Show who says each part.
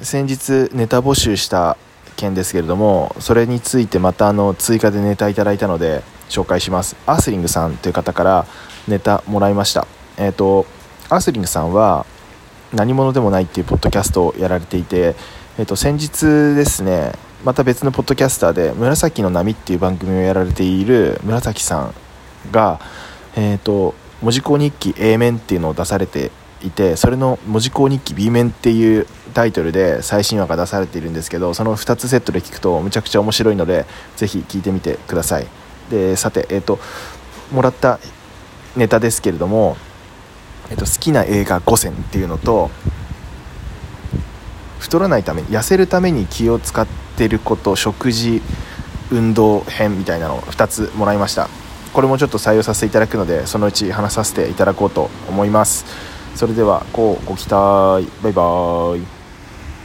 Speaker 1: 先日ネタ募集した件ですけれどもそれについてまたあの追加でネタいただいたので紹介します。アースリングさんという方からネタもらいました。えっ、ー、とアースリングさんは何者でもないっていうポッドキャストをやられていて、えー、と先日ですねまた別のポッドキャスターで「紫の波」っていう番組をやられている紫さんが、えーと、文字工日記 A 面っていうのを出されていてそれの文字工日記 B 面っていうタイトルで最新話が出されているんですけどその2つセットで聞くとむちゃくちゃ面白いのでぜひ聞いてみてください。でさて、えーと、もらったネタですけれども、えーと好きな映画5選っていうのと太らないために痩せるために気を使ってること食事運動編みたいなのを2つもらいました。これもちょっと採用させていただくのでそのうち話させていただこうと思います。それではこうご期待。バイバーイ。